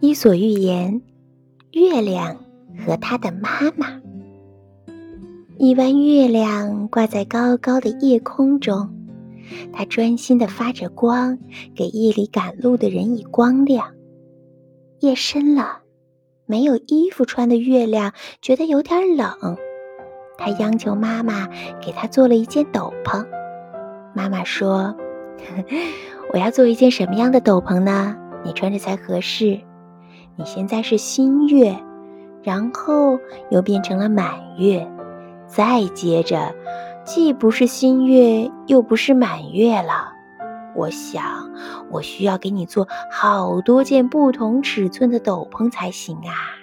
伊索寓言：月亮和他的妈妈。一弯月亮挂在高高的夜空中，它专心地发着光，给夜里赶路的人以光亮。夜深了，没有衣服穿的月亮觉得有点冷，他央求妈妈给他做了一件斗篷。妈妈说：“ 我要做一件什么样的斗篷呢？你穿着才合适。”你现在是新月，然后又变成了满月，再接着，既不是新月，又不是满月了。我想，我需要给你做好多件不同尺寸的斗篷才行啊。